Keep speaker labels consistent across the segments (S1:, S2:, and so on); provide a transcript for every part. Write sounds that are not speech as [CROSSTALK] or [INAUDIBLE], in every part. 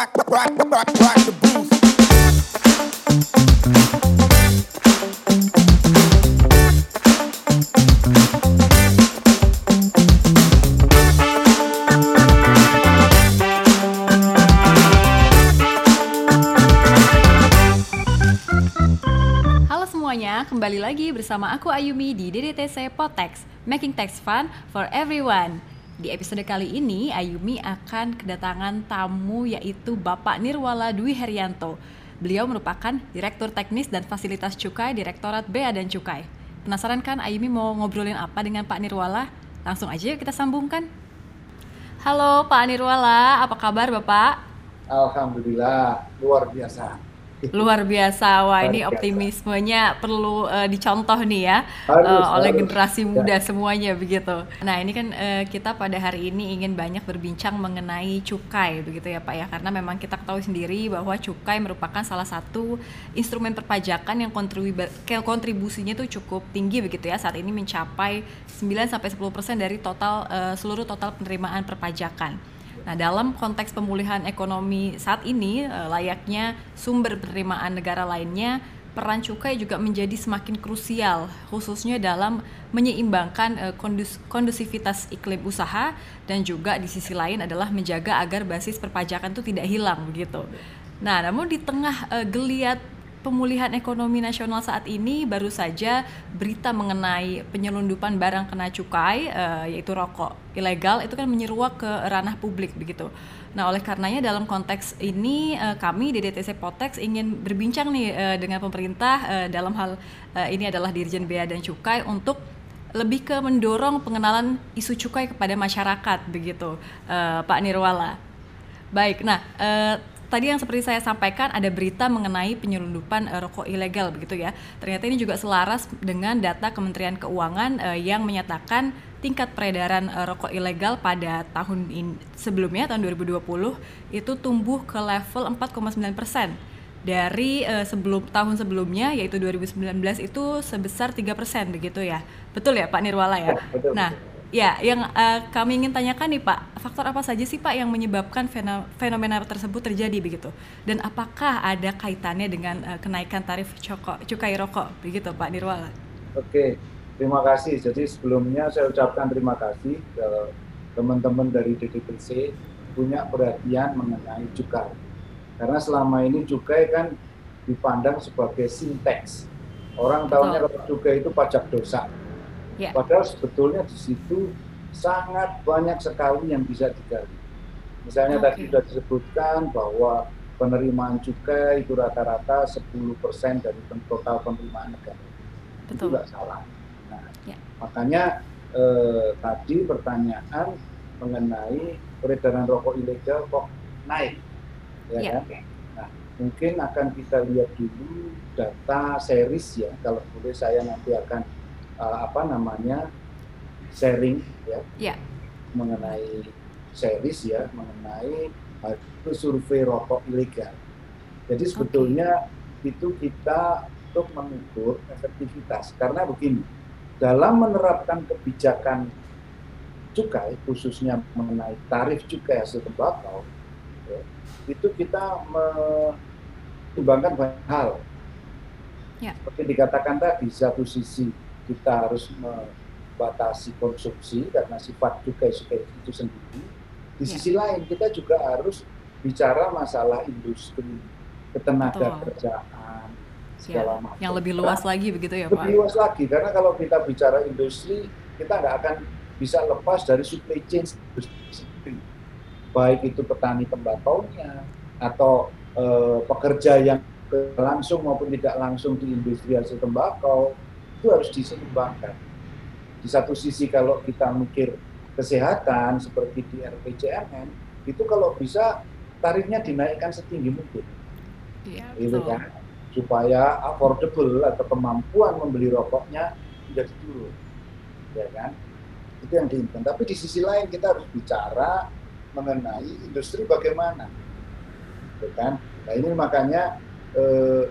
S1: rock,
S2: semuanya, kembali lagi bersama aku Ayumi di DDTC Potex, Making Tax Fun for Everyone. Di episode kali ini, Ayumi akan kedatangan tamu yaitu Bapak Nirwala Dwi Herianto. Beliau merupakan Direktur Teknis dan Fasilitas Cukai Direktorat Bea dan Cukai. Penasaran kan Ayumi mau ngobrolin apa dengan Pak Nirwala? Langsung aja kita sambungkan. Halo Pak Nirwala, apa kabar Bapak?
S3: Alhamdulillah luar biasa.
S2: Luar biasa, wah
S3: Luar
S2: ini
S3: biasa.
S2: optimismenya perlu eh, dicontoh nih ya
S3: Harus,
S2: eh, oleh
S3: harus.
S2: generasi
S3: Ya.
S2: muda semuanya begitu. Nah ini kan eh, kita pada hari ini ingin banyak berbincang mengenai cukai begitu ya Pak ya, karena memang kita ketahui sendiri bahwa cukai merupakan salah satu instrumen perpajakan yang kontribusinya itu cukup tinggi begitu ya saat ini mencapai 9 sampai 10 persen dari total eh, seluruh total penerimaan perpajakan. Nah, dalam konteks pemulihan ekonomi saat ini, eh, layaknya sumber penerimaan negara lainnya, peran cukai juga menjadi semakin krusial, khususnya dalam menyeimbangkan eh, kondus- kondusivitas iklim usaha dan juga di sisi lain adalah menjaga agar basis perpajakan itu tidak hilang begitu. Nah, namun di tengah eh, geliat pemulihan ekonomi nasional saat ini baru saja berita mengenai penyelundupan barang kena cukai eh, yaitu rokok ilegal itu kan menyeruak ke ranah publik begitu. Nah, oleh karenanya dalam konteks ini eh, kami di DTC Potex ingin berbincang nih eh, dengan pemerintah eh, dalam hal eh, ini adalah Dirjen Bea dan Cukai untuk lebih ke mendorong pengenalan isu cukai kepada masyarakat begitu, eh, Pak Nirwala. Baik, nah eh, tadi yang seperti saya sampaikan ada berita mengenai penyelundupan eh, rokok ilegal begitu ya. Ternyata ini juga selaras dengan data Kementerian Keuangan eh, yang menyatakan tingkat peredaran eh, rokok ilegal pada tahun in- sebelumnya tahun 2020 itu tumbuh ke level 4,9 persen dari eh, sebelum tahun sebelumnya yaitu 2019 itu sebesar 3 persen begitu ya. Betul ya Pak Nirwala ya.
S3: Ya, betul,
S2: nah,
S3: betul.
S2: Ya, yang eh, kami ingin tanyakan nih Pak, faktor apa saja sih Pak yang menyebabkan feno- fenomena tersebut terjadi begitu? Dan apakah ada kaitannya dengan eh, kenaikan tarif coko- cukai rokok begitu Pak Nirwala?
S3: Oke, terima kasih. Jadi sebelumnya saya ucapkan terima kasih ke teman-teman dari DDPC punya perhatian mengenai cukai. Karena selama ini cukai kan dipandang sebagai sinteks. Orang tahunya kalau cukai itu pajak dosa.
S2: Ya.
S3: Padahal sebetulnya di situ sangat banyak sekali yang bisa digali. Misalnya
S2: Oke.
S3: tadi sudah disebutkan bahwa penerimaan cukai itu rata-rata 10% dari total penerimaan negara. Itu
S2: Betul.
S3: nggak salah. Nah,
S2: Ya.
S3: makanya eh, tadi pertanyaan mengenai peredaran rokok ilegal kok naik, ya
S2: Ya.
S3: kan? Nah, mungkin akan kita lihat dulu data series ya. Kalau boleh saya nanti akan eh, apa namanya sharing ya
S2: Ya.
S3: mengenai series ya mengenai hasil survei rokok ilegal. Jadi sebetulnya itu kita untuk mengukur efektivitas karena begini dalam menerapkan kebijakan cukai khususnya mengenai tarif cukai hasil tembakau ya, itu kita menimbangkan banyak hal.
S2: Ya.
S3: Seperti dikatakan tadi satu sisi kita harus membatasi konsumsi karena sifat cukai cukai itu sendiri. Di
S2: Ya.
S3: sisi lain kita juga harus bicara masalah industri, ketenaga
S2: Betul.
S3: kerjaan,
S2: Ya,
S3: segala macam.
S2: yang lebih luas lagi begitu ya Pak?
S3: Lebih luas lagi karena kalau kita bicara industri kita nggak akan bisa lepas dari supply chain industri baik itu petani tembakaunya atau eh, pekerja yang langsung maupun tidak langsung di industri hasil tembakau itu harus diseimbangkan. Di satu sisi kalau kita mikir kesehatan seperti di RPJMN itu kalau bisa tarifnya dinaikkan setinggi mungkin.
S2: Iya,
S3: gitu
S2: betul.
S3: kan? Supaya affordable atau kemampuan membeli rokoknya menjadi turun. Ya kan? Itu yang diinginkan. Tapi di sisi lain kita harus bicara mengenai industri bagaimana. Gitu kan? Nah ini makanya eh,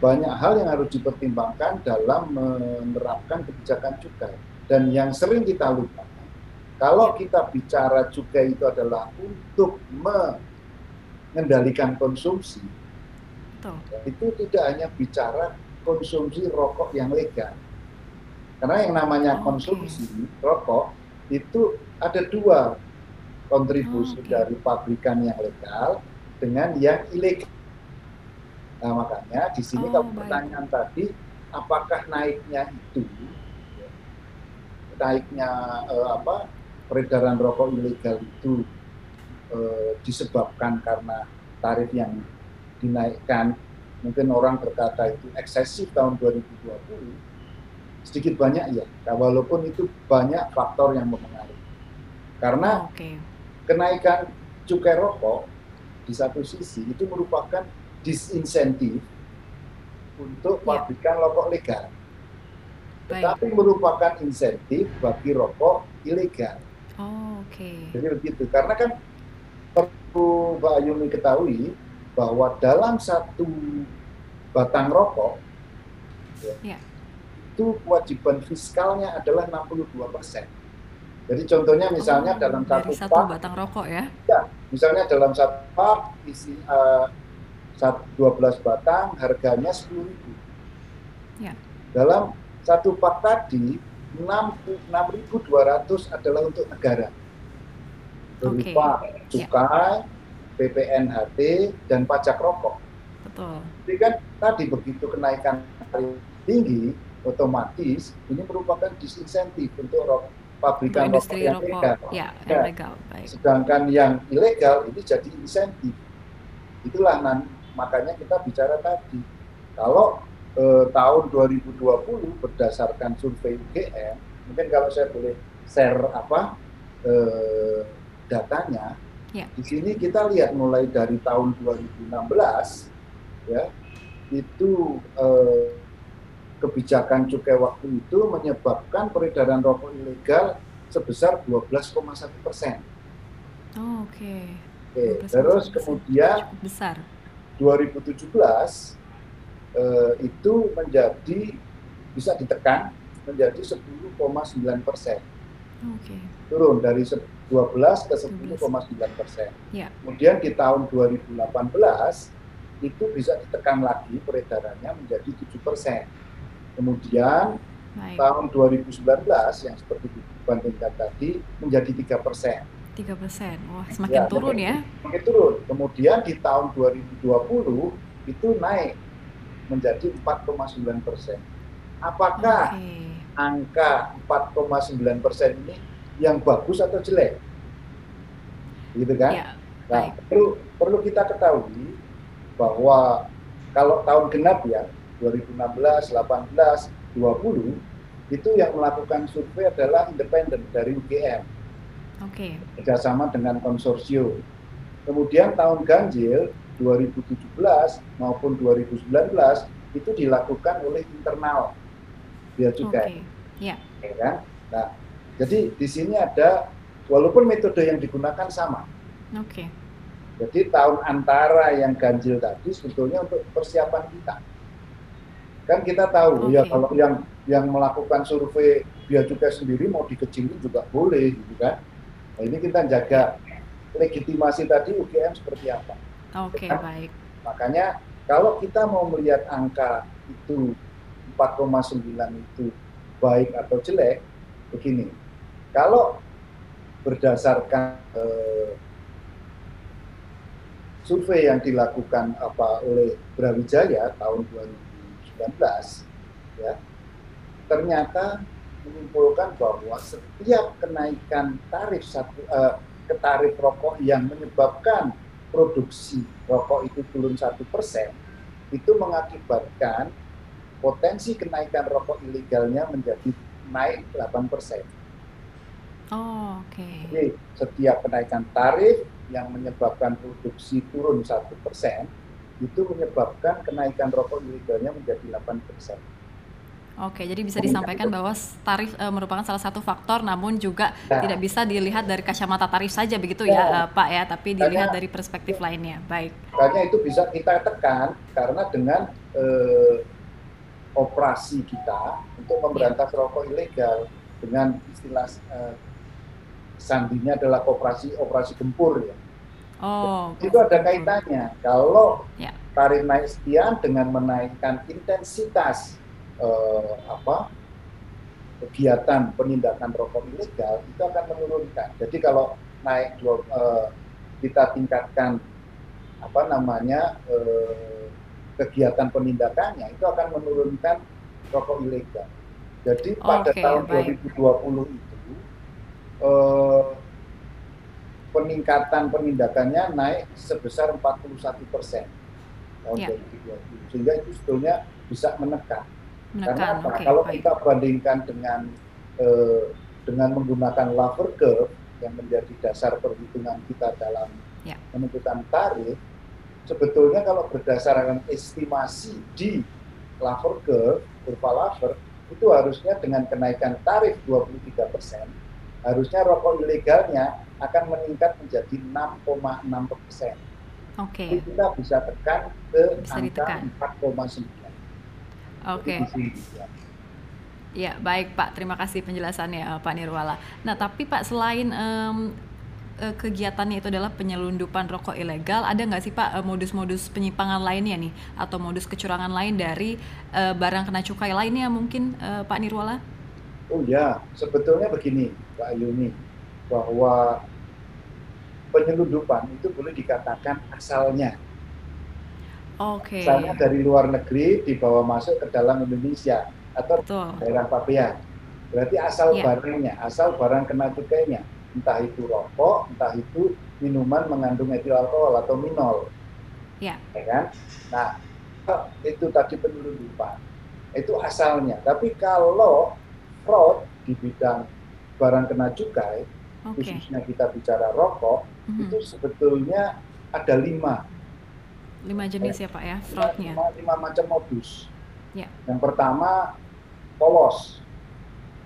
S3: banyak hal yang harus dipertimbangkan dalam menerapkan kebijakan cukai dan yang sering kita lupakan kalau kita bicara cukai itu adalah untuk mengendalikan konsumsi
S2: Betul.
S3: itu tidak hanya bicara konsumsi rokok yang legal. Karena yang namanya
S2: Oke.
S3: konsumsi rokok itu ada dua kontribusi
S2: Oke.
S3: dari pabrikan yang legal dengan yang ilegal. Nah makanya di sini
S2: Oh,
S3: kalau
S2: baik.
S3: pertanyaan tadi, apakah naiknya itu? Naiknya eh, apa peredaran rokok ilegal itu eh, disebabkan karena tarif yang dinaikkan? Mungkin orang berkata itu eksesif tahun 2020 sedikit banyak ya Nah, walaupun itu banyak faktor yang mempengaruhi karena
S2: Oke.
S3: kenaikan cukai rokok di satu sisi itu merupakan disinsentif untuk
S2: Ya.
S3: pabrikan rokok legal
S2: Baik.
S3: tetapi merupakan insentif bagi rokok ilegal
S2: Oh, Oke.
S3: jadi begitu karena kan perlu Mbak Ayumi ketahui bahwa dalam satu batang rokok ya,
S2: Ya.
S3: itu kewajiban fiskalnya adalah 62 persen. Jadi contohnya misalnya
S2: Oh,
S3: dalam satu
S2: satu
S3: pak,
S2: batang rokok ya.
S3: misalnya dalam satu pak isi sat- 12 batang harganya 10.000.
S2: Ya.
S3: Dalam satu pak tadi 6.200 adalah untuk negara. Berupa
S2: Ya.
S3: cukai, PPNHT, dan pajak rokok.
S2: Betul.
S3: Jadi kan tadi begitu kenaikan tinggi, otomatis ini merupakan disinsentif untuk ro-
S2: Untuk
S3: pabrikan rokok yang
S2: rokok.
S3: legal.
S2: Ya,
S3: Ya.
S2: yang legal. Baik.
S3: Sedangkan yang ilegal ini jadi insentif. Itulah nan- makanya kita bicara tadi. Kalau eh, tahun 2020 berdasarkan survei UGM, mungkin kalau saya boleh share apa eh, datanya,
S2: Ya.
S3: di sini kita lihat mulai dari tahun 2016 ya itu eh, kebijakan cukai waktu itu menyebabkan peredaran rokok ilegal sebesar 12,1 persen.
S2: Oh, Oke.
S3: Oke,
S2: 12,1%.
S3: terus kemudian
S2: besar.
S3: 2017 eh, itu menjadi bisa ditekan menjadi 10,9 persen
S2: Oke.
S3: turun dari se- 12 ke 10,9 persen.
S2: Ya.
S3: Kemudian di tahun 2018 itu bisa ditekan lagi peredarannya menjadi 7 persen. Kemudian
S2: Baik.
S3: tahun 2019 yang seperti dibandingkan tadi menjadi 3 persen.
S2: 3 persen. Wah, semakin
S3: Ya,
S2: turun ya.
S3: Makin turun. Kemudian di tahun 2020 itu naik menjadi 4,9 persen. Apakah
S2: Oke.
S3: angka 4,9 persen ini yang bagus atau jelek? Gitu kan?
S2: Ya.
S3: Nah,
S2: baik.
S3: perlu perlu kita ketahui bahwa kalau tahun genap ya 2016, 18, 20 itu yang melakukan survei adalah independen dari UGM
S2: Oke.
S3: kerjasama dengan konsorsium. Kemudian tahun ganjil 2017 maupun 2019 itu dilakukan oleh internal bea
S2: Oke.
S3: cukai,
S2: Ya.
S3: ya kan? Nah, jadi di sini ada walaupun metode yang digunakan sama.
S2: Oke.
S3: Jadi tahun antara yang ganjil tadi sebetulnya untuk persiapan kita. Kan kita tahu ya
S2: Oke.
S3: kalau yang yang melakukan survei bea cukai sendiri mau dikecilin juga boleh gitu kan. Nah, ini kita jaga legitimasi tadi UGM seperti apa.
S2: Oke,
S3: Ya.
S2: baik.
S3: Makanya kalau kita mau melihat angka itu 4,9 itu baik atau jelek, begini. Kalau berdasarkan eh, survei yang dilakukan apa oleh Brawijaya tahun 2019, ya, ternyata menyimpulkan bahwa setiap kenaikan tarif satu eh, ke tarif rokok yang menyebabkan produksi rokok itu turun satu persen itu mengakibatkan potensi kenaikan rokok ilegalnya menjadi naik 8 persen.
S2: Oh, oke.
S3: Jadi setiap kenaikan tarif yang menyebabkan produksi turun satu persen itu menyebabkan kenaikan rokok ilegalnya menjadi 8 persen.
S2: Oke, jadi bisa disampaikan bahwa tarif eh, merupakan salah satu faktor, namun juga
S3: Nah.
S2: tidak bisa dilihat dari kacamata tarif saja begitu ya,
S3: Ya.
S2: eh, Pak ya, tapi dilihat
S3: Karena-
S2: dari perspektif lainnya. Baik.
S3: Makanya itu bisa kita tekan karena dengan eh, operasi kita untuk memberantas rokok ilegal dengan istilah eh, sandinya adalah operasi operasi gempur ya.
S2: Oh,
S3: Itu ada kaitannya. Kalau
S2: Ya.
S3: tarif naik sekian dengan menaikkan intensitas eh, apa kegiatan penindakan rokok ilegal itu akan menurunkan. Jadi kalau naik dua, eh, kita tingkatkan apa namanya eh, kegiatan penindakannya itu akan menurunkan rokok ilegal. Jadi pada
S2: Oke,
S3: tahun
S2: baik.
S3: 2020 itu eh, peningkatan penindakannya naik sebesar 41 persen tahun
S2: Ya.
S3: 2020 sehingga itu sebetulnya bisa menekan. Karena
S2: Menekan.
S3: apa?
S2: Oke,
S3: Kalau
S2: baik.
S3: kita bandingkan dengan eh, dengan menggunakan Laver curve yang menjadi dasar perhitungan kita dalam
S2: Ya.
S3: menentukan tarif, sebetulnya kalau berdasarkan estimasi di Laver curve, kurva Laver, itu harusnya dengan kenaikan tarif 23 persen, harusnya rokok ilegalnya akan meningkat menjadi 6,6 persen.
S2: Oke.
S3: Jadi kita bisa tekan ke
S2: Bisa
S3: angka
S2: ditekan.
S3: 4,9.
S2: Oke.
S3: Sini, ya.
S2: Ya, baik Pak. Terima kasih penjelasannya eh, Pak Nirwala. Nah, tapi Pak selain eh, kegiatannya itu adalah penyelundupan rokok ilegal, ada nggak sih Pak eh, modus-modus penyimpangan lainnya nih atau modus kecurangan lain dari eh, barang kena cukai lainnya mungkin eh, Pak Nirwala?
S3: Oh ya, sebetulnya begini Pak Yuni, bahwa penyelundupan itu boleh dikatakan asalnya.
S2: Oke.
S3: Asalnya dari luar negeri dibawa masuk ke dalam Indonesia atau
S2: Betul.
S3: daerah pabean. Berarti asal
S2: Iya.
S3: barangnya, asal barang kena cukainya. Entah itu rokok, entah itu minuman mengandung etil alkohol atau minol.
S2: Ya.
S3: ya kan? Nah, itu tadi penyelundupan. Itu asalnya. Tapi kalau fraud di bidang barang kena cukai,
S2: Oke.
S3: khususnya kita bicara rokok,
S2: Mhm.
S3: itu sebetulnya ada lima,
S2: Lima jenis ya Pak ya fraudnya.
S3: lima, lima macam modus.
S2: Ya.
S3: Yang pertama polos.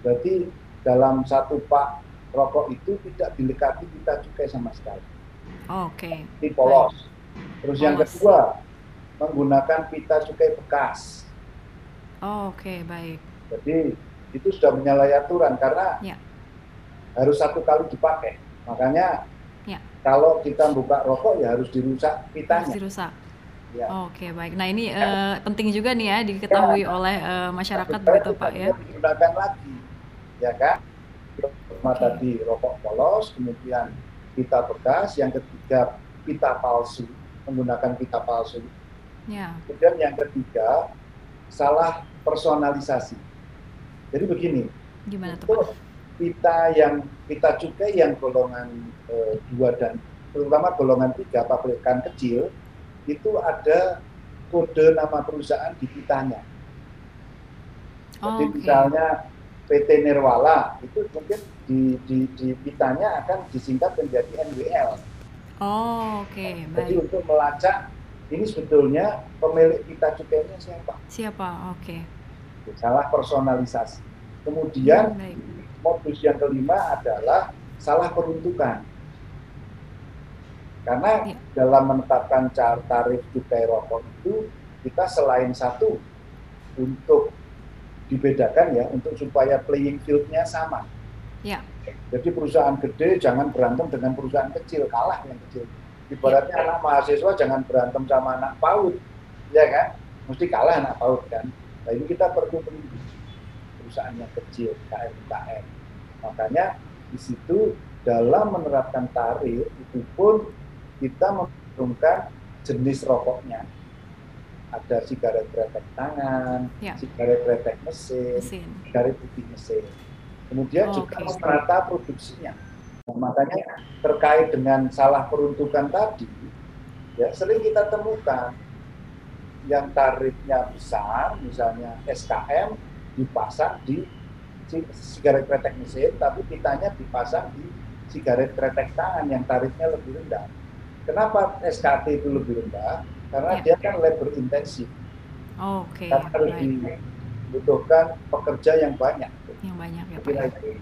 S3: Berarti dalam satu pak rokok itu tidak dilekati pita cukai sama sekali.
S2: Oke.
S3: Ini polos. Terus yang
S2: Polos.
S3: kedua menggunakan pita cukai bekas.
S2: Oke, baik.
S3: Jadi itu sudah menyalahi aturan karena
S2: Ya.
S3: harus satu kali dipakai. Makanya
S2: Ya.
S3: kalau kita buka rokok ya harus dirusak
S2: Harus
S3: pitanya.
S2: dirusak.
S3: Ya.
S2: Oke, baik. Nah, ini eh, penting juga nih ya diketahui oleh eh, masyarakat
S3: Supaya
S2: begitu Pak ya.
S3: Digunakan lagi, ya kan? Pertama
S2: Oke.
S3: tadi rokok polos, kemudian pita bekas, yang ketiga pita palsu, menggunakan pita palsu.
S2: Ya.
S3: Kemudian yang ketiga salah personalisasi. Jadi begini,
S2: Gimana tuh Pak?
S3: pita yang pita cukai yang golongan eh, dua dan terutama golongan tiga pabrikan kecil itu ada kode nama perusahaan di pitanya. Jadi
S2: Oke.
S3: misalnya PT Nirwala itu mungkin di, di, di pitanya akan disingkat menjadi NWL.
S2: Oh, oke,
S3: Jadi
S2: baik.
S3: untuk melacak ini sebetulnya pemilik pita cukainya siapa?
S2: Siapa? Oke.
S3: Salah personalisasi. Kemudian
S2: Hmm, baik.
S3: modus yang kelima adalah salah peruntukan. Karena
S2: Iya.
S3: dalam menetapkan tarif cukai rokok itu kita selain satu untuk dibedakan ya untuk supaya playing field-nya sama.
S2: Ya.
S3: Jadi perusahaan gede jangan berantem dengan perusahaan kecil, kalah yang kecil. Ibaratnya anak mahasiswa jangan berantem sama anak PAUD, ya kan? Mesti kalah anak PAUD kan. Nah ini kita perlu perusahaan yang kecil, KM-KM. Makanya di situ dalam menerapkan tarif itu pun kita menurunkan jenis rokoknya. Ada sigaret kretek tangan,
S2: Ya.
S3: sigaret kretek mesin,
S2: Mesin.
S3: dari putih mesin. Kemudian
S2: Oh,
S3: juga
S2: oke.
S3: menata produksinya. Nah, makanya terkait dengan salah peruntukan tadi, ya sering kita temukan yang tarifnya besar, misalnya SKM dipasang di si- sigaret kretek mesin, tapi pitanya dipasang di sigaret kretek tangan yang tarifnya lebih rendah. Kenapa SKT itu lebih rendah? Karena
S2: Ya.
S3: dia kan labor intensif,
S2: Oke,
S3: karena harus
S2: baik.
S3: dibutuhkan pekerja yang banyak.
S2: Yang banyak ya Pak. Ya.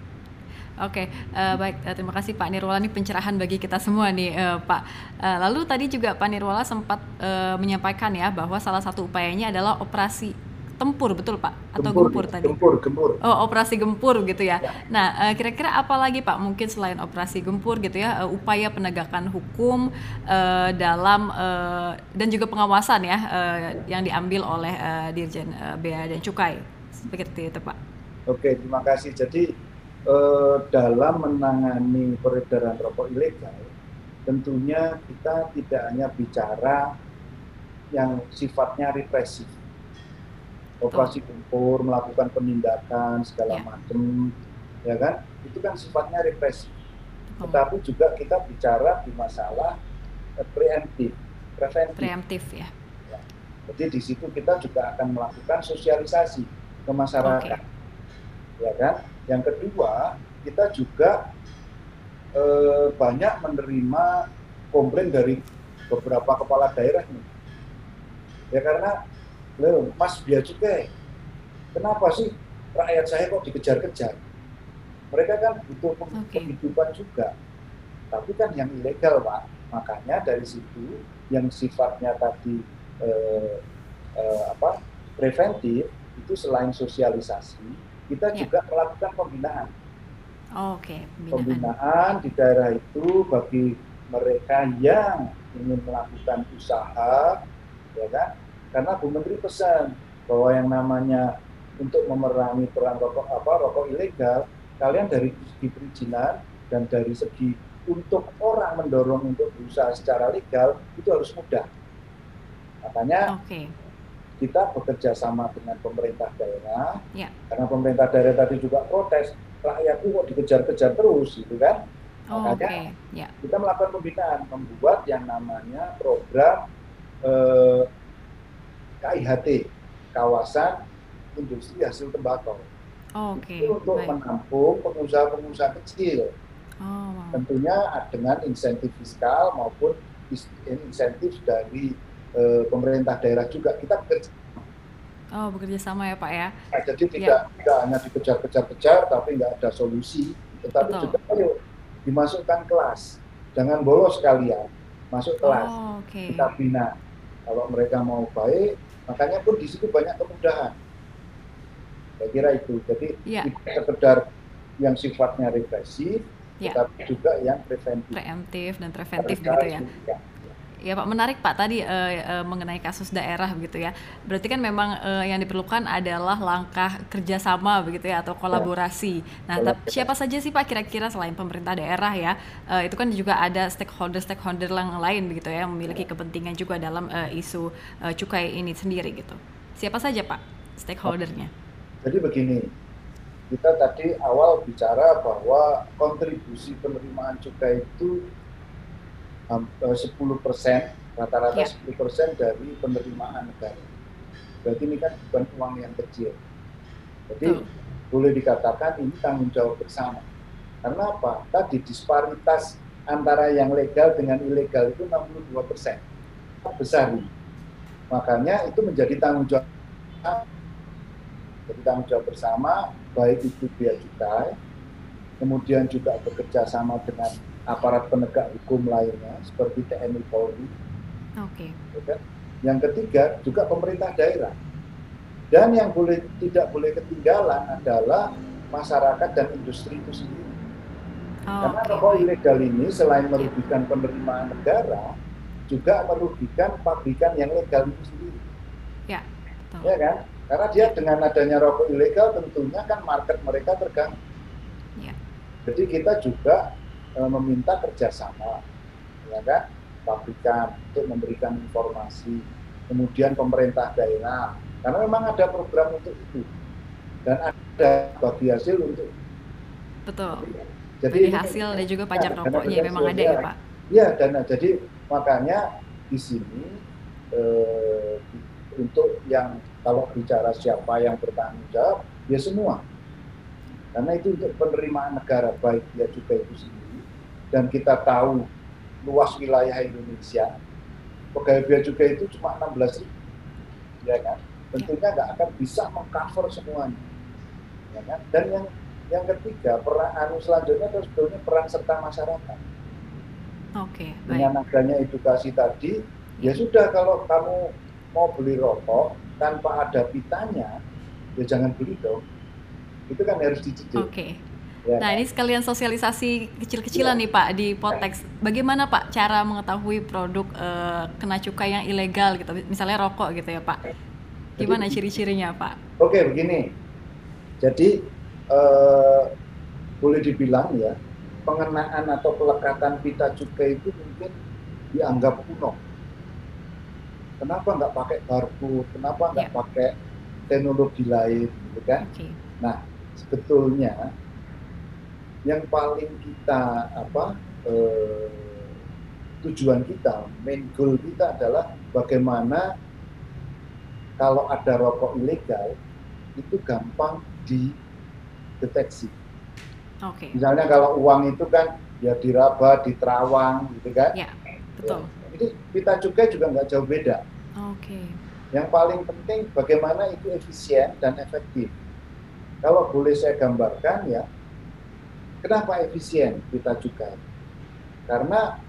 S2: Oke, eh, baik. Eh, terima kasih Pak Nirwala. Ini pencerahan bagi kita semua nih, eh, Pak. Eh, lalu tadi juga Pak Nirwala sempat eh, menyampaikan ya bahwa salah satu upayanya adalah operasi tempur betul Pak atau
S3: Gempur,
S2: gempur tadi?
S3: gempur, gempur.
S2: Oh, operasi gempur gitu ya.
S3: Ya.
S2: Nah, eh, kira-kira apa lagi Pak mungkin selain operasi gempur gitu ya, eh, upaya penegakan hukum eh, dalam eh, dan juga pengawasan ya eh, yang diambil oleh eh, Dirjen eh, Bea dan Cukai. Seperti itu Pak.
S3: Oke, terima kasih. Jadi eh, dalam menangani peredaran rokok ilegal, tentunya kita tidak hanya bicara yang sifatnya represif. Operasi gempur, melakukan penindakan segala
S2: Ya.
S3: macam, ya kan? Itu kan sifatnya represif.
S2: Betul.
S3: Tetapi juga kita bicara di masalah eh, preemptif, preventif.
S2: Preemptif ya.
S3: Jadi di situ kita juga akan melakukan sosialisasi ke masyarakat, ya kan? Yang kedua, kita juga eh, banyak menerima komplain dari beberapa kepala daerah nih. Ya karena, loh, Mas Bia Cukai, kenapa sih rakyat saya kok dikejar-kejar? Mereka kan butuh penghidupan juga, tapi kan yang ilegal, Pak. Makanya dari situ yang sifatnya tadi eh, eh, apa preventif itu selain sosialisasi kita
S2: Ya.
S3: juga melakukan pembinaan
S2: Oke, pembinaan.
S3: pembinaan di daerah itu bagi mereka yang ingin melakukan usaha ya kan karena Bu Menteri pesan bahwa yang namanya untuk memerangi perang rokok apa rokok ilegal kalian dari segi perizinan dan dari segi untuk orang mendorong untuk berusaha secara legal itu harus mudah makanya
S2: Oke.
S3: kita bekerja sama dengan pemerintah daerah,
S2: Ya.
S3: karena pemerintah daerah tadi juga protes, rakyatku kok dikejar-kejar terus, gitu kan?
S2: Oh,
S3: Makanya
S2: Oke, ya.
S3: kita melakukan pembinaan, membuat yang namanya program eh, KIHT, kawasan industri hasil tembakau.
S2: Oke,
S3: Itu untuk
S2: baik.
S3: menampung pengusaha-pengusaha kecil,
S2: Oh, wow.
S3: tentunya dengan insentif fiskal maupun insentif dari eh, pemerintah daerah juga. Kita bekerja
S2: Oh, bekerja sama ya Pak ya.
S3: Nah, jadi tidak tidak hanya dikejar-kejar-kejar tapi nggak ada solusi, tetapi
S2: Betul.
S3: juga ayo dimasukkan kelas, jangan bolos kalian, masuk kelas,
S2: Oh, oke.
S3: kita bina. Kalau mereka mau baik, makanya pun di situ banyak kemudahan. Saya kira itu. Jadi
S2: Ya.
S3: tidak sekedar yang sifatnya represif,
S2: Ya.
S3: tetapi juga yang preventif.
S2: Preemptif dan preventif begitu ya.
S3: juga.
S2: Ya Pak, menarik Pak tadi eh, eh, mengenai kasus daerah begitu ya. Berarti kan memang eh, yang diperlukan adalah langkah kerjasama begitu ya atau kolaborasi. Nah, tap-
S3: Kolaborasi.
S2: siapa saja sih Pak kira-kira selain pemerintah daerah ya? eh, itu kan juga ada stakeholder-stakeholder yang lain begitu ya yang memiliki kepentingan juga dalam eh, isu eh, cukai ini sendiri gitu. Siapa saja Pak stakeholdernya?
S3: Jadi begini, kita tadi awal bicara bahwa kontribusi penerimaan cukai itu ham- eh, 10 persen, rata-rata
S2: Ya.
S3: 10 persen dari penerimaan negara. Berarti ini kan bukan uang yang kecil. Jadi
S2: Betul.
S3: boleh dikatakan ini tanggung jawab bersama. Karena apa? Tadi disparitas antara yang legal dengan ilegal itu 62 persen. Besar ini. Makanya itu menjadi tanggung jawab jadi tanggung jawab bersama baik itu bea cukai kemudian juga bekerja sama dengan aparat penegak hukum lainnya seperti TNI Polri
S2: Oke.
S3: ya kan? yang ketiga juga pemerintah daerah dan yang boleh tidak boleh ketinggalan adalah masyarakat dan industri itu sendiri karena
S2: Oke.
S3: rokok ilegal ini selain merugikan penerimaan negara juga merugikan pabrikan yang legal itu sendiri
S2: Ya. Betul.
S3: ya kan? Karena dia dengan adanya rokok ilegal tentunya kan market mereka terganggu.
S2: Ya.
S3: Jadi kita juga meminta kerjasama, ya kan, pabrikan untuk memberikan informasi, kemudian pemerintah daerah, karena memang ada program untuk itu dan ada bagi hasil untuk
S2: Betul.
S3: jadi ini-
S2: hasil dan juga pajak
S3: Ya,
S2: rokoknya memang ada ya
S3: ya.
S2: Pak.
S3: Ya, dana jadi makanya di sini eh, untuk yang kalau bicara siapa yang bertanggung jawab, ya semua. Karena itu untuk penerimaan negara baik dia juga itu sendiri dan kita tahu luas wilayah Indonesia pegawai bea cukai itu cuma 16 ribu, ya kan? Tentunya nggak akan bisa mengcover semuanya, ya kan? Dan yang yang ketiga peran anu selanjutnya adalah sebetulnya peran serta masyarakat
S2: Oke, baik.
S3: dengan adanya edukasi tadi ya sudah kalau kamu mau beli rokok tanpa ada pitanya, ya jangan beli dong. Itu kan harus dicicil.
S2: Oke.
S3: Ya
S2: Nah,
S3: kan?
S2: ini sekalian sosialisasi kecil-kecilan
S3: Iya.
S2: nih Pak di Potex. Bagaimana Pak cara mengetahui produk eh, kena cukai yang ilegal gitu? Misalnya rokok gitu ya Pak. Gimana ciri-cirinya Pak?
S3: Oke begini, jadi eh, boleh dibilang ya pengenaan atau pelekatan pita cukai itu mungkin dianggap kuno. Kenapa nggak pakai barcode? Kenapa nggak
S2: Ya.
S3: pakai teknologi lain, gitu kan?
S2: Oke.
S3: Sebetulnya yang paling kita apa eh, tujuan kita, main goal kita adalah bagaimana kalau ada rokok ilegal itu gampang dideteksi.
S2: Oke.
S3: Misalnya kalau uang itu kan ya diraba, diterawang gitu kan.
S2: Ya, betul.
S3: Jadi pita cukai juga nggak jauh beda.
S2: Oke.
S3: Yang paling penting bagaimana itu efisien dan efektif. Kalau boleh saya gambarkan ya, kenapa efisien pita cukai? Karena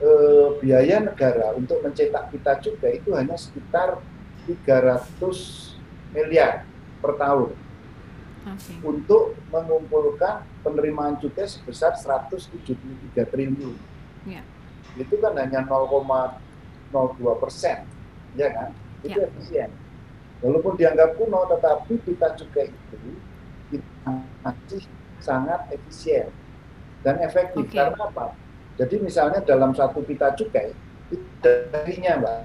S3: eh, biaya negara untuk mencetak pita cukai itu hanya sekitar 300 miliar per tahun
S2: Oke.
S3: untuk mengumpulkan penerimaan cukai sebesar 173 triliun.
S2: Ya.
S3: Itu kan hanya 0,02 persen, ya kan? Itu efisien. Walaupun dianggap kuno, tetapi pita cukai itu itu masih sangat efisien dan efektif.
S2: Oke.
S3: Karena apa? Jadi misalnya dalam satu pita cukai darinya, mbak.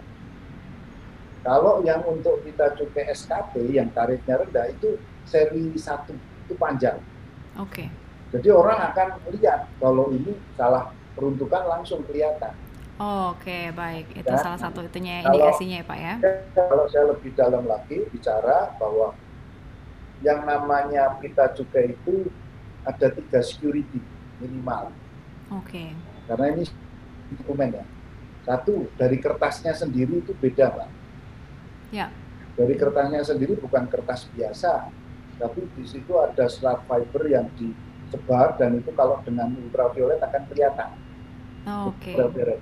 S3: Kalau yang untuk pita cukai SKP yang tarifnya rendah itu seri satu itu panjang.
S2: Oke.
S3: Jadi orang akan lihat kalau ini salah peruntukan langsung kelihatan.
S2: Oke, baik. Itu
S3: Ya.
S2: salah satu itunya
S3: Kalau-
S2: indikasinya ya Pak ya.
S3: Kalau saya lebih dalam lagi bicara bahwa yang namanya pita cukai itu ada tiga security minimal.
S2: Oke.
S3: Karena ini dokumen ya. Satu, dari kertasnya sendiri itu beda, Pak.
S2: Ya.
S3: Dari kertasnya sendiri bukan kertas biasa, tapi di situ ada serat fiber yang disebar dan itu kalau dengan ultraviolet akan kelihatan.
S2: Oke.
S3: Ultraviolet.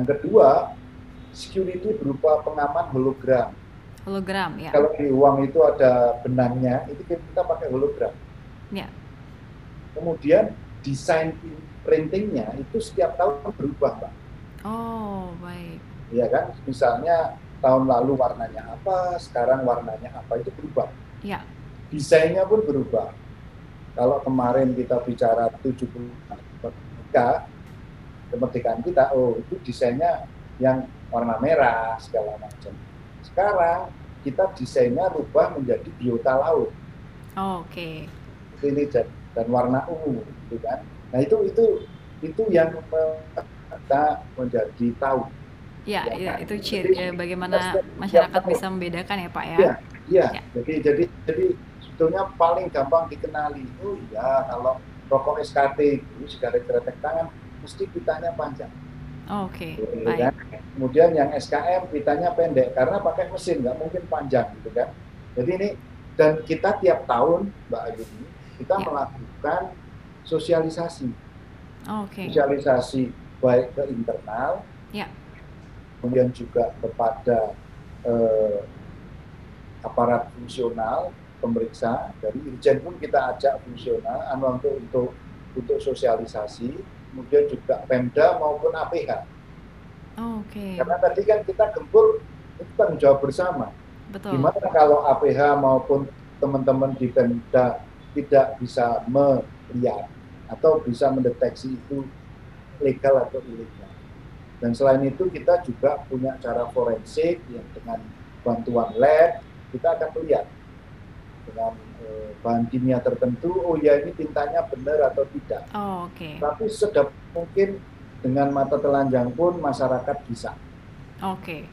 S3: Yang kedua, security berupa pengaman hologram.
S2: Hologram ya.
S3: Kalau di uang itu ada benangnya, itu kita pakai hologram.
S2: Ya.
S3: Kemudian desain printingnya itu setiap tahun berubah, Pak.
S2: Oh, baik.
S3: Ya kan? Misalnya tahun lalu warnanya apa, sekarang warnanya apa itu berubah.
S2: Ya.
S3: Desainnya pun berubah. Kalau kemarin kita bicara 70 merdeka, kemerdekaan kita, oh itu desainnya yang warna merah segala macam. Sekarang kita desainnya rubah menjadi biota laut,
S2: Oke.
S3: ini dan, dan warna ungu, gitu kan? Nah itu itu itu yang kita menjadi tahu.
S2: Ya,
S3: Ya,
S2: ya,
S3: kan?
S2: itu ciri
S3: Jadi,
S2: eh, bagaimana masyarakat bisa membedakan ya Pak ya.
S3: Iya. Iya,
S2: Ya.
S3: jadi jadi jadi sebetulnya paling gampang dikenali itu ya kalau rokok SKT itu sigaret kretek tangan mesti pitanya panjang.
S2: Oke,
S3: gitu
S2: baik.
S3: kan. Kemudian yang SKM pitanya pendek karena pakai mesin nggak mungkin panjang gitu kan. Jadi ini dan kita tiap tahun Mbak Ayuni kita
S2: Ya.
S3: melakukan sosialisasi,
S2: Oke.
S3: sosialisasi baik ke internal,
S2: Ya.
S3: kemudian juga kepada eh, aparat fungsional pemeriksa dari Irjen pun kita ajak fungsional anu untuk untuk untuk sosialisasi kemudian juga Pemda maupun APH
S2: Oke.
S3: karena tadi kan kita gempur itu tanggung jawab bersama
S2: Betul.
S3: gimana kalau APH maupun teman-teman di Pemda tidak bisa melihat atau bisa mendeteksi itu legal atau ilegal dan selain itu kita juga punya cara forensik yang dengan bantuan lab kita akan melihat dengan eh, bahan kimia tertentu oh ya ini tintanya benar atau tidak
S2: Oh, Oke.
S3: tapi sedap mungkin dengan mata telanjang pun masyarakat bisa
S2: Oke,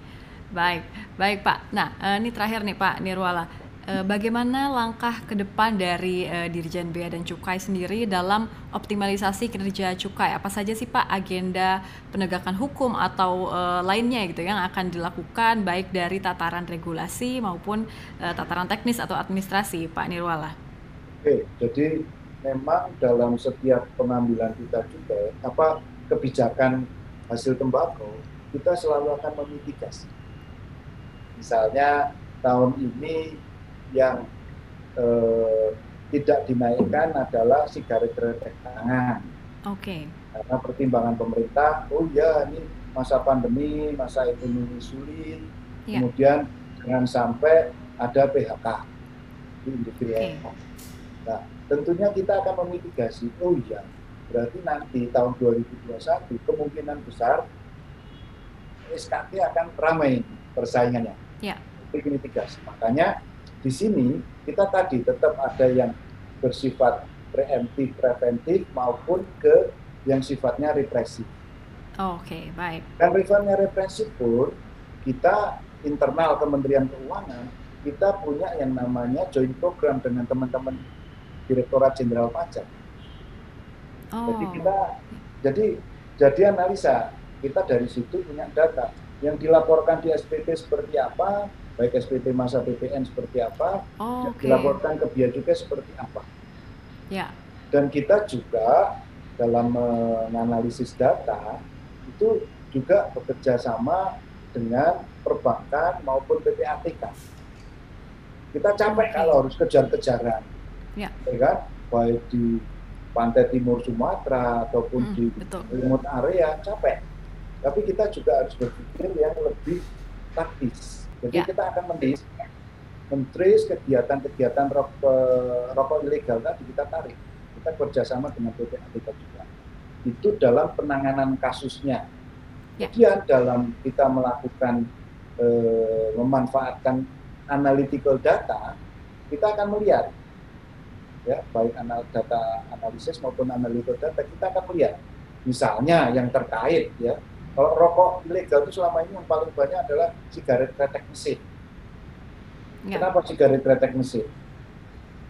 S2: baik, baik Pak. Nah, eh, ini terakhir nih Pak Nirwala. Eh, bagaimana langkah ke depan dari eh, Dirjen Bea dan Cukai sendiri dalam optimalisasi kinerja cukai? Apa saja sih Pak agenda penegakan hukum atau eh, lainnya gitu yang akan dilakukan baik dari tataran regulasi maupun tataran teknis atau administrasi, Pak Nirwala?
S3: Oke, jadi memang dalam setiap pengambilan kita juga apa kebijakan hasil tembakau kita selalu akan memitigasi. Misalnya tahun ini yang eh, tidak dinaikkan adalah sigaret kretek tangan.
S2: Oke.
S3: Karena pertimbangan pemerintah, oh ya ini masa pandemi, masa ekonomi sulit,
S2: Ya.
S3: kemudian jangan sampai ada PHK di industri
S2: Oke.
S3: rokok. Nah, tentunya kita akan memitigasi. Oh iya, berarti nanti tahun 2021 kemungkinan besar SKT akan ramai persaingannya.
S2: Ya.
S3: Untuk mitigasi. Makanya di sini kita tadi tetap ada yang bersifat preemptif, preventif maupun ke yang sifatnya represif.
S2: Oke, baik.
S3: Dan sifatnya represif pun kita internal Kementerian Keuangan kita punya yang namanya joint program dengan teman-teman Direktorat Jenderal Pajak.
S2: Oh.
S3: Jadi kita jadi jadi analisa kita dari situ punya data yang dilaporkan di SPT seperti apa, baik SPT masa PPN seperti apa,
S2: Oh, Oke.
S3: dilaporkan ke Bea Cukai seperti apa.
S2: Ya.
S3: Dan kita juga dalam menganalisis data itu juga bekerja sama dengan perbankan maupun PPATK. Kita capek
S2: Oke.
S3: kalau harus kejar-kejaran,
S2: Ya.
S3: kan? Baik di pantai timur Sumatera ataupun
S2: Mm,
S3: di
S2: betul.
S3: remote area capek. Tapi kita juga harus berpikir yang lebih taktis. Jadi
S2: Ya.
S3: kita akan mendis, mentris kegiatan-kegiatan rokok, rokok ilegal tadi kita tarik. Kita kerjasama dengan PPATK juga. Itu dalam penanganan kasusnya.
S2: Ya.
S3: Kemudian dalam kita melakukan eh, memanfaatkan analytical data, kita akan melihat ya baik anal data analisis maupun analytical data kita akan melihat misalnya yang terkait ya kalau rokok ilegal itu selama ini yang paling banyak adalah sigaret kretek mesin
S2: Ya.
S3: kenapa sigaret kretek mesin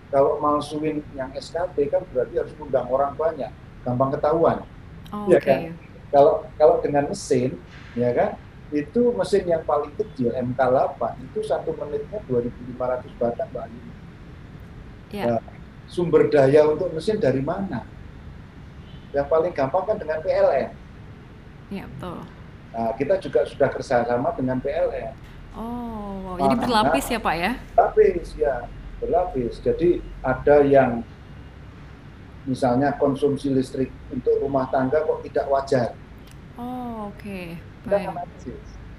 S3: kalau malsuin yang SKT kan berarti harus undang orang banyak gampang ketahuan
S2: Oh,
S3: Iya
S2: Oke.
S3: kan? kalau kalau dengan mesin ya kan itu mesin yang paling kecil MK8 itu satu menitnya 2.500 batang mbak Ayu.
S2: Ya.
S3: Nah, sumber daya untuk mesin dari mana? Yang paling gampang kan dengan PLN.
S2: Ya, betul.
S3: Nah, kita juga sudah kerjasama dengan PLN.
S2: Oh, wow.
S3: Ah,
S2: jadi berlapis ya, Pak ya?
S3: Berlapis ya, berlapis. Jadi ada yang misalnya konsumsi listrik untuk rumah tangga kok tidak wajar.
S2: Oh, oke.
S3: Kita
S2: Baik.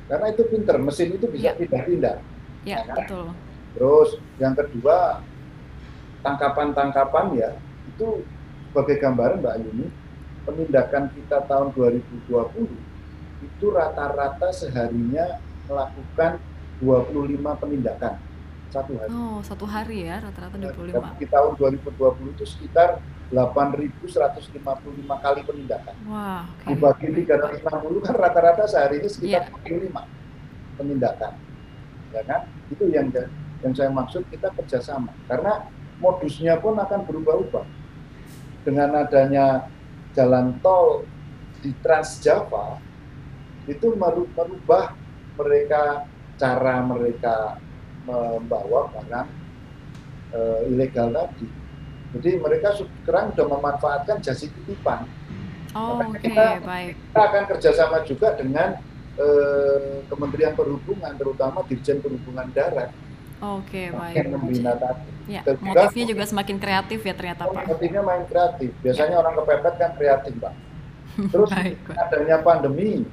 S3: Karena itu pinter, mesin itu bisa
S2: Ya.
S3: pindah-pindah.
S2: Ya, betul.
S3: Terus yang kedua tangkapan-tangkapan ya itu sebagai gambaran Mbak Yuni penindakan kita tahun 2020 itu rata-rata seharinya melakukan 25 penindakan satu hari.
S2: Oh, satu hari ya, rata-rata
S3: Dan
S2: 25.
S3: di tahun 2020 itu sekitar 8.155 kali penindakan.
S2: Wah, oke.
S3: Dibagi
S2: Baik.
S3: 360 kan rata-rata sehari
S2: Iya.
S3: sekitar 45 penindakan. Ya kan? Itu yang yang saya maksud kita kerjasama. Karena modusnya pun akan berubah-ubah. Dengan adanya jalan tol di Trans Java, itu meru- merubah mereka cara mereka membawa barang eh, ilegal tadi. Jadi mereka sekarang sudah memanfaatkan jasa titipan.
S2: Oh,
S3: Makanya
S2: oke,
S3: kita-
S2: baik.
S3: Kita akan kerjasama juga dengan eh, Kementerian Perhubungan, terutama Dirjen Perhubungan Darat
S2: Oke, baik.
S3: membina tadi.
S2: Ya,
S3: juga-
S2: motifnya juga semakin kreatif ya ternyata, Pak.
S3: Motifnya main kreatif. Biasanya orang kepepet kan kreatif, Pak. Terus [LAUGHS]
S2: Baik, Pak.
S3: adanya pandemi,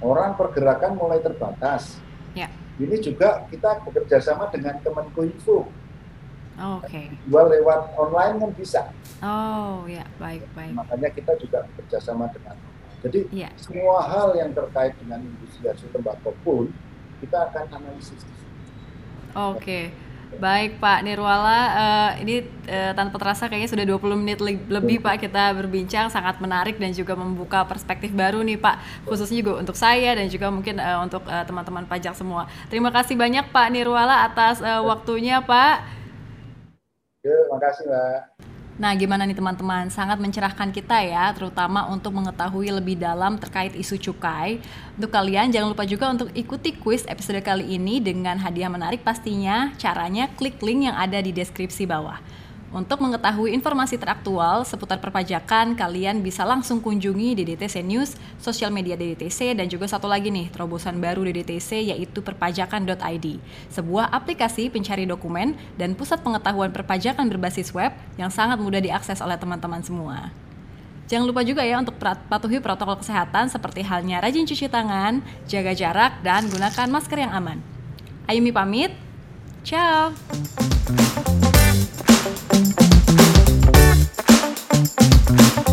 S3: orang pergerakan mulai terbatas.
S2: Ya.
S3: Ini juga kita bekerja sama dengan Kemenkominfo.
S2: Oke.
S3: Jual lewat online kan bisa.
S2: Oh, ya, baik, baik.
S3: Makanya kita juga bekerja sama dengan. Jadi
S2: Iya.
S3: semua hal yang terkait dengan industri hasil tembakau pun kita akan analisis. di.
S2: Oke. Baik Pak Nirwala, eh, ini eh, tanpa terasa kayaknya sudah 20 menit le- lebih Pak kita berbincang sangat menarik dan juga membuka perspektif baru nih Pak khususnya juga untuk saya dan juga mungkin eh, untuk teman-teman pajak semua. Terima kasih banyak Pak Nirwala atas eh, waktunya Pak.
S3: Ya, makasih Mbak.
S2: Nah, gimana nih teman-teman? Sangat mencerahkan kita ya, terutama untuk mengetahui lebih dalam terkait isu cukai. Untuk kalian jangan lupa juga untuk ikuti kuis episode kali ini dengan hadiah menarik pastinya. Caranya klik link yang ada di deskripsi bawah. Untuk mengetahui informasi teraktual seputar perpajakan, kalian bisa langsung kunjungi DDTC News, sosial media DDTC, dan juga satu lagi nih, terobosan baru DDTC yaitu perpajakan.id, sebuah aplikasi pencari dokumen dan pusat pengetahuan perpajakan berbasis web yang sangat mudah diakses oleh teman-teman semua. Jangan lupa juga ya untuk patuhi protokol kesehatan seperti halnya rajin cuci tangan, jaga jarak, dan gunakan masker yang aman. Ayumi pamit, ciao! Thank you.